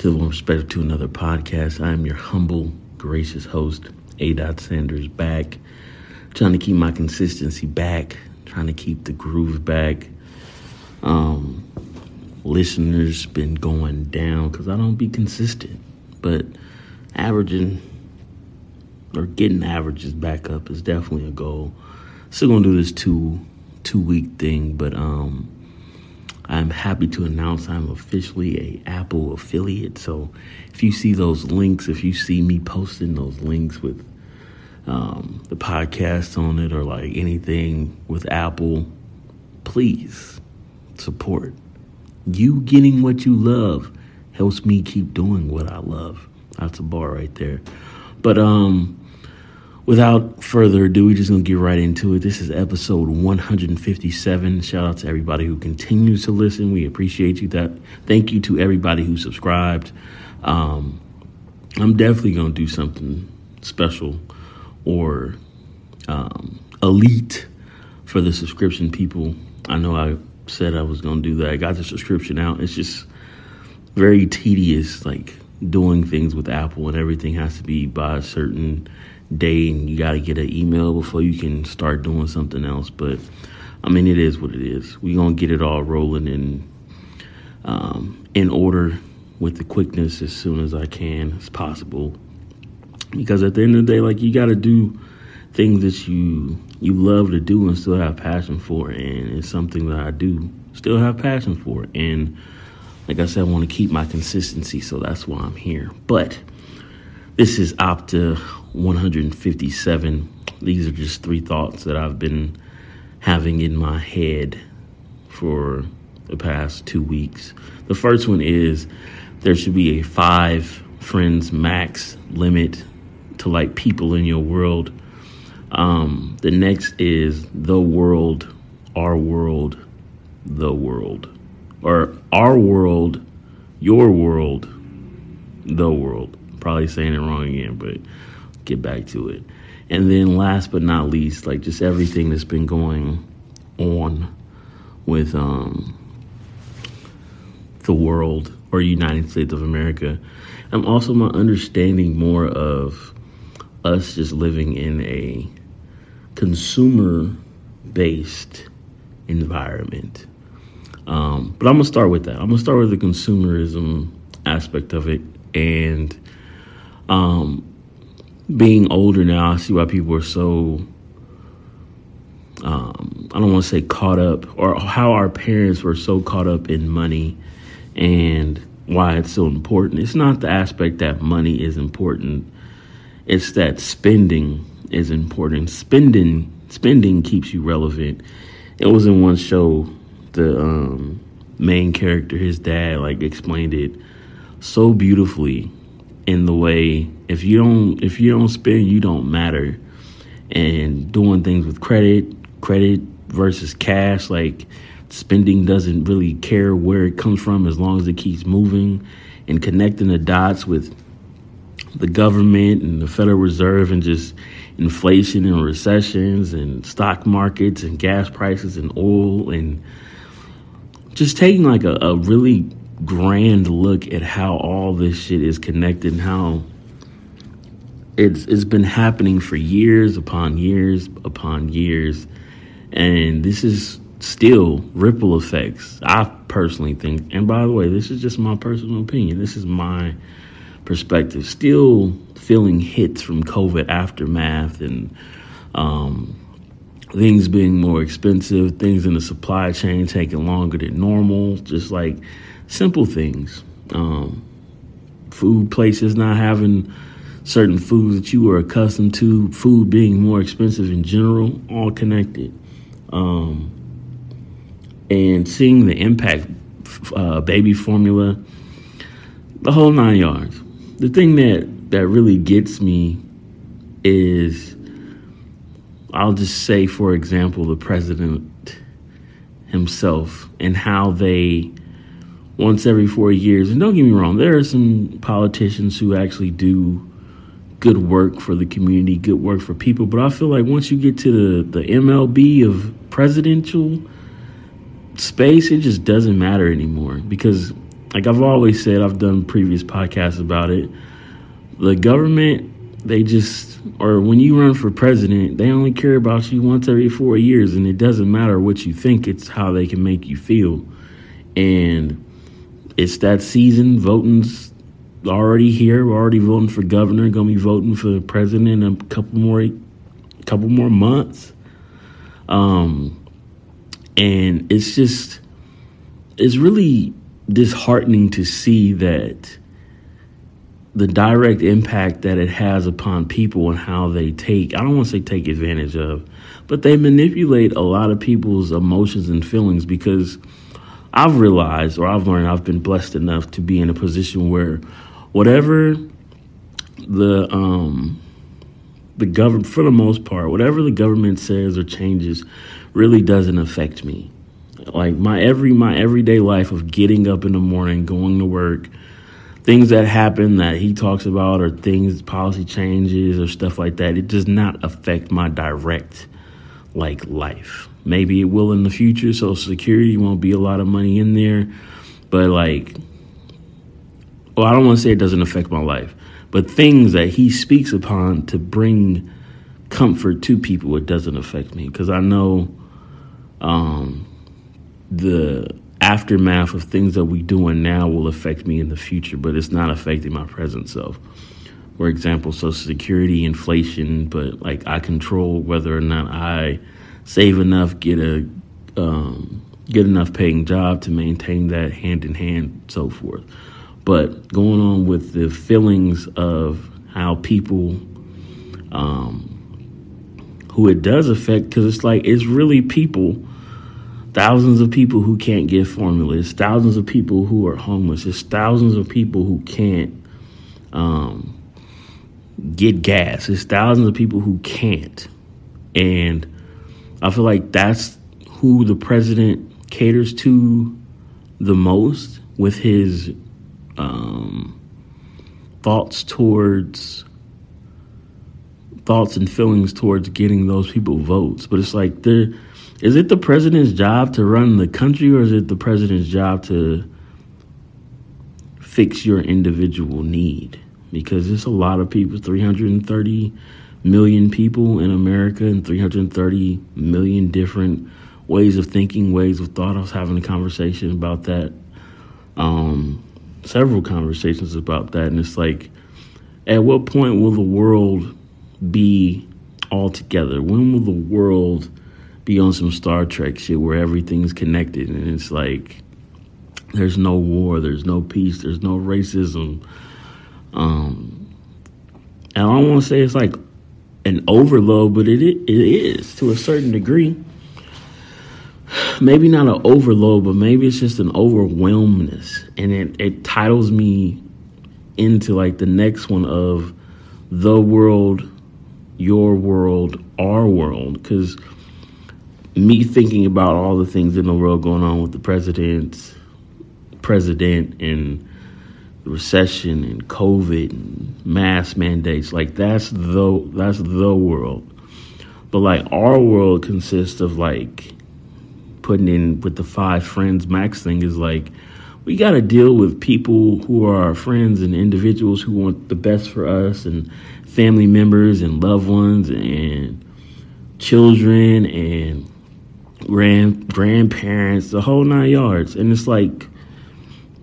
to the One Perspective to Another podcast. I am your humble, gracious host, A. Dot Sanders, back, trying to keep my consistency back, trying to keep the groove back. Um, listeners been going down because I don't be consistent, but averaging or getting averages back up is definitely a goal. Still gonna do this two two week thing, but um, I'm happy to announce I'm officially a Apple affiliate. So if you see those links, if you see me posting those links with um, the podcast on it or like anything with Apple, please support. You getting what you love helps me keep doing what I love. That's a bar right there. But um without further ado, we're just gonna get right into it. This is episode 157. Shout out to everybody who continues to listen. We appreciate you. That thank you to everybody who subscribed. Um, I'm definitely gonna do something special or um, elite for the subscription people. I know I said I was gonna do that. I got the subscription out. It's just very tedious, like doing things with Apple, and everything has to be by a certain day and you got to get an email before you can start doing something else. But I mean, it is what it is. We're going to get it all rolling in, um, in order with the quickness as soon as I can as possible. Because at the end of the day, like you got to do things that you you love to do and still have passion for, and it's something that I do still have passion for. And like I said, I want to keep my consistency, so that's why I'm here. But this is Opta 157. These are just three thoughts that I've been having in my head for the past two weeks. The first one is there should be a five friends max limit to like people in your world. Um, the next is the world, our world, the world, or our world, your world, the world. Probably saying it wrong again, but get back to it. And then last but not least, like just everything that's been going on with um, the world or United States of America. I'm also my understanding more of us just living in a consumer based environment. Um, but I'm gonna start with that. I'm gonna start with the consumerism aspect of it and um, being older now, I see why people are so. Um, I don't want to say caught up, or how our parents were so caught up in money, and why it's so important. It's not the aspect that money is important; it's that spending is important. Spending spending keeps you relevant. It was in one show the um, main character, his dad, like explained it so beautifully in the way if you don't if you don't spend you don't matter. And doing things with credit credit versus cash like spending doesn't really care where it comes from as long as it keeps moving. And connecting the dots with the government and the Federal Reserve and just inflation and recessions and stock markets and gas prices and oil and just taking like a, a really grand look at how all this shit is connected and how it's it's been happening for years upon years upon years. And this is still ripple effects i personally think. And by the way this is just my personal opinion. This is my perspective. Still feeling hits from covid aftermath and um, things being more expensive things in the supply chain taking longer than normal just like simple things. Um, food places not having certain foods that you were accustomed to, food being more expensive in general, all connected. Um, and seeing the impact, uh, baby formula, the whole nine yards. The thing that, that really gets me is, I'll just say, for example, the president himself and how they once every four years. And don't get me wrong, there are some politicians who actually do good work for the community, good work for people. But I feel like once you get to the, the MLB of presidential space, it just doesn't matter anymore because, like I've always said, I've done previous podcasts about it. The government, they just, or when you run for president, they only care about you once every four years, and it doesn't matter what you think, it's how they can make you feel. And it's that season, voting's already here. We're already voting for governor, gonna be voting for the president in a couple more couple more months. Um, and it's just, it's really disheartening to see that the direct impact that it has upon people and how they take, I don't want to say take advantage of, but they manipulate a lot of people's emotions and feelings because I've realized or I've learned I've been blessed enough to be in a position where whatever the um the government, for the most part, whatever the government says or changes really doesn't affect me. Like my every my everyday life of getting up in the morning, going to work, things that happen that he talks about or things policy changes or stuff like that, it does not affect my direct like life. Maybe it will in the future. Social Security won't be a lot of money in there, but like, well, I don't want to say it doesn't affect my life, but things that he speaks upon to bring comfort to people, it doesn't affect me because I know um, the aftermath of things that we're doing now will affect me in the future, but it's not affecting my present self. For example, Social Security, inflation, but like I control whether or not I save enough, get a um, get enough paying job to maintain that hand in hand, so forth. But going on with the feelings of how people um, who it does affect, because it's like it's really people, thousands of people who can't get formula. It's thousands of people who are homeless. It's thousands of people who can't um, get gas. It's thousands of people who can't, and I feel like that's who the president caters to the most with his um, thoughts towards thoughts and feelings towards getting those people votes. But it's like there is it the president's job to run the country or is it the president's job to fix your individual need? Because there's a lot of people, 330 million people in America and 330 million different ways of thinking, ways of thought. I was having a conversation about that um, several conversations about that, and it's like, at what point will the world be all together? When will the world be on some Star Trek shit where everything's connected and it's like there's no war, there's no peace, there's no racism. Um, and I don't want to say it's like an overload, but it it is to a certain degree maybe not an overload, but maybe it's just an overwhelmness. And it, it titles me into like the next one of the world, your world, our world. Because me thinking about all the things in the world going on with the president, president, and recession and COVID and mass mandates, like that's the that's the world. But like our world consists of like putting in with the five friends max thing is like we got to deal with people who are our friends and individuals who want the best for us and family members and loved ones and children and grand grandparents, the whole nine yards. And it's like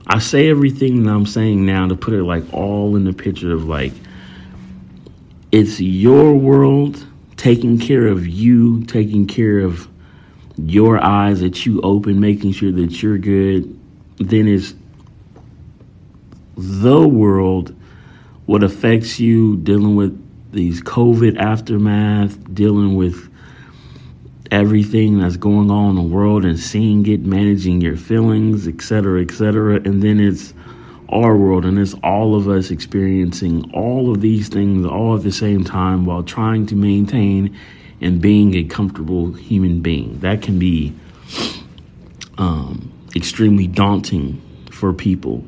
I say everything that I'm saying now to put it like all in the picture of like it's your world taking care of you, taking care of your eyes that you open, making sure that you're good, then it's the world, what affects you, dealing with these COVID aftermath, dealing with everything that's going on in the world and seeing it, managing your feelings, etc., etc. And then it's our world, and it's all of us experiencing all of these things all at the same time while trying to maintain and being a comfortable human being. That can be um, extremely daunting for people.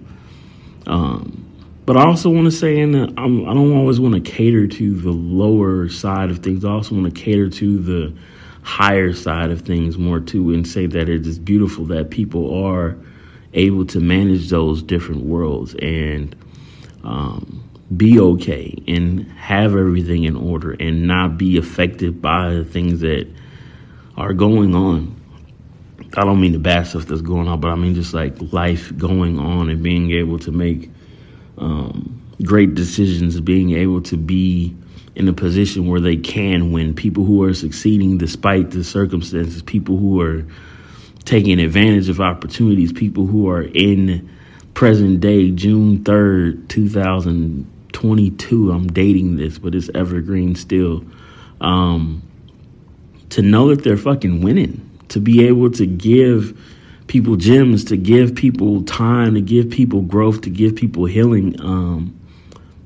Um, but I also want to say, and I don't always want to cater to the lower side of things. I also want to cater to the higher side of things more too and say that it is beautiful that people are able to manage those different worlds and um, be okay and have everything in order and not be affected by the things that are going on. I don't mean the bad stuff that's going on, but I mean just like life going on and being able to make um, great decisions, being able to be in a position where they can win. People who are succeeding despite the circumstances, people who are taking advantage of opportunities, people who are in present day, June 3rd, 2022. I'm dating this, but it's evergreen still. Um, to know that they're fucking winning, to be able to give people gems, to give people time, to give people growth, to give people healing. Um,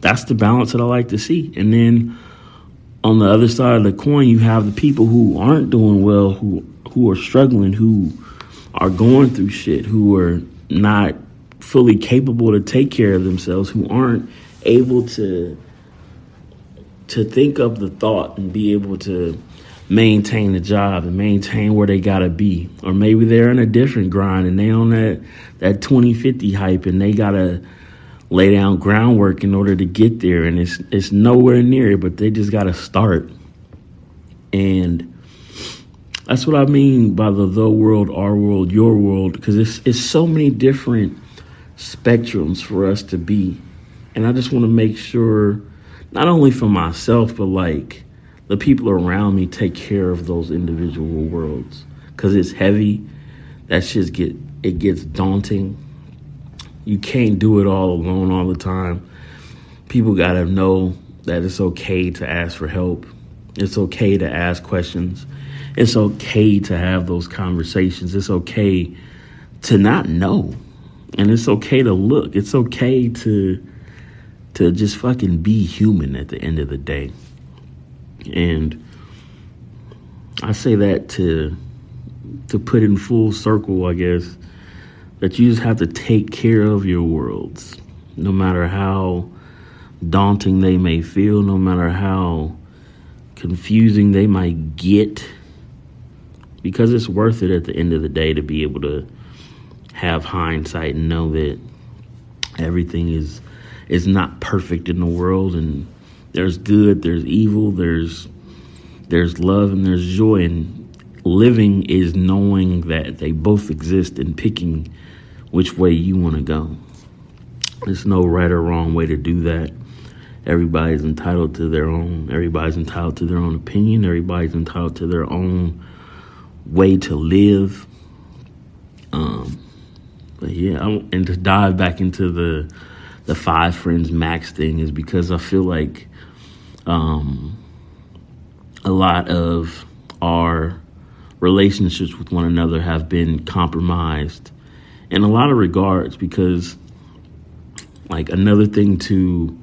that's the balance that I like to see. And then on the other side of the coin, you have the people who aren't doing well, who who are struggling, who are going through shit, who are not fully capable to take care of themselves, who aren't able to to think of the thought and be able to maintain the job and maintain where they gotta be. Or maybe they're in a different grind and they on that that 2050 hype and they gotta lay down groundwork in order to get there and it's it's nowhere near it but they just got to start. And that's what I mean by the the world our world your world because it's it's so many different spectrums for us to be. And I just want to make sure not only for myself but like the people around me take care of those individual worlds. Cuz it's heavy that shit get it gets daunting you can't do it all alone all the time. People got to know that it's okay to ask for help. It's okay to ask questions. It's okay to have those conversations. It's okay to not know. And it's okay to look. It's okay to to just fucking be human at the end of the day. And I say that to to put in full circle, I guess, that you just have to take care of your worlds, no matter how daunting they may feel, no matter how confusing they might get, because it's worth it at the end of the day to be able to have hindsight and know that everything is is not perfect in the world and there's good, there's evil, there's there's love and there's joy and living is knowing that they both exist and picking which way you want to go. There's no right or wrong way to do that. Everybody's entitled to their own. Everybody's entitled to their own opinion. Everybody's entitled to their own way to live. Um, but yeah, I, and to dive back into the the five friends max thing is because I feel like um, a lot of our relationships with one another have been compromised in a lot of regards because like another thing to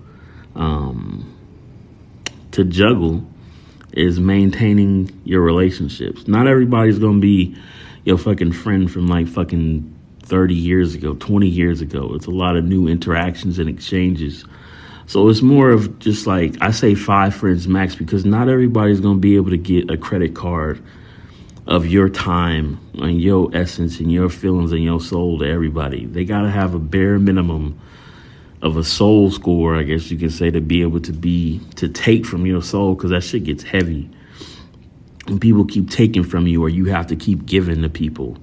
um, to juggle is maintaining your relationships. Not everybody's gonna be your fucking friend from like fucking 30 years ago, 20 years ago. It's a lot of new interactions and exchanges. So it's more of just like I say five friends max because not everybody's gonna be able to get a credit card of your time and your essence and your feelings and your soul to everybody. They got to have a bare minimum of a soul score, I guess you can say, to be able to be to take from your soul because that shit gets heavy. And people keep taking from you, or you have to keep giving to people.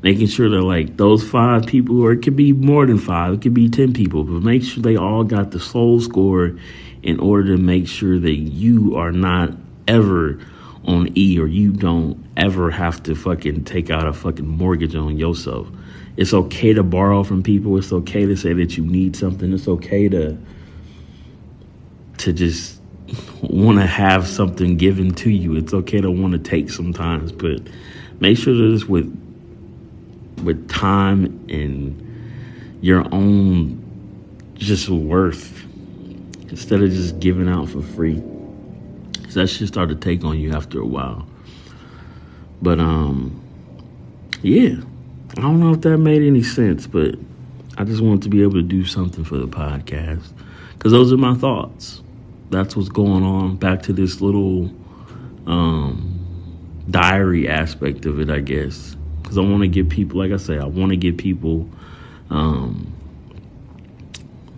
Making sure that like those five people, or it could be more than five, it could be ten people, but make sure they all got the soul score in order to make sure that you are not ever on E or you don't ever have to fucking take out a fucking mortgage on yourself. It's okay to borrow from people. It's okay to say that you need something. It's okay to to just want to have something given to you. It's okay to want to take sometimes, but make sure that it's with with time and your own just worth instead of just giving out for free that shit started to take on you after a while. But um, yeah, I don't know if that made any sense, but I just wanted to be able to do something for the podcast because those are my thoughts. That's what's going on. Back to this little um, diary aspect of it, I guess, because I want to get people, like I say, I want to get people um,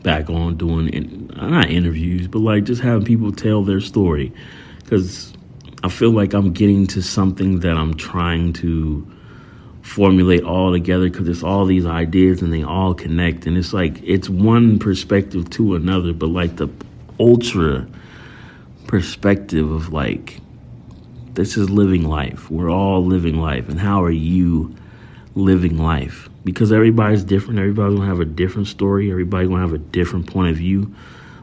back on doing in, not interviews, but like just having people tell their story, because I feel like I'm getting to something that I'm trying to formulate all together because it's all these ideas and they all connect and it's like it's one perspective to another but like the ultra perspective of like this is living life. We're all living life. And how are you living life? Because everybody's different. Everybody's to have a different story. Everybody's to have a different point of view.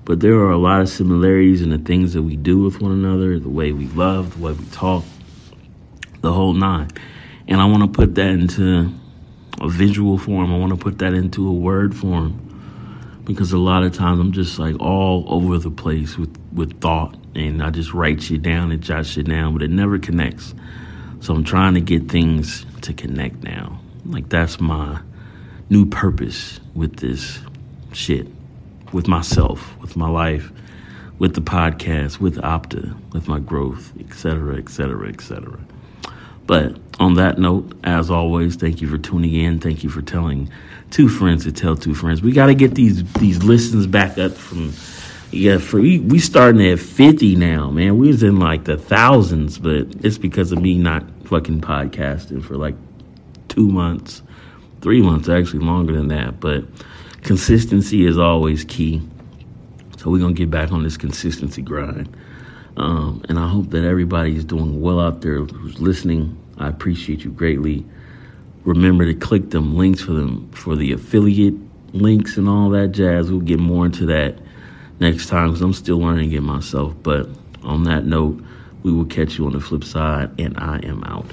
But there are a lot of similarities in the things that we do with one another, the way we love, the way we talk, the whole nine. And I want to put that into a visual form. I want to put that into a word form because a lot of times I'm just like all over the place with, with thought and I just write shit down and jot shit down, but it never connects. So I'm trying to get things to connect now. Like that's my new purpose with this shit, with myself, with my life, with the podcast, with Opta, with my growth, etc., etc., etc. But on that note, as always, thank you for tuning in. Thank you for telling two friends to tell two friends. We got to get these these listens back up from yeah, for we, we starting at fifty now, man. We was in like the thousands, but it's because of me not fucking podcasting for like two months, three months actually longer than that. But consistency is always key. So we're gonna get back on this consistency grind. Um, and I hope that everybody is doing well out there who's listening. I appreciate you greatly. Remember to click them links for them for the affiliate links and all that jazz. We'll get more into that next time because I'm still learning it myself. But on that note, we will catch you on the flip side, and I am out.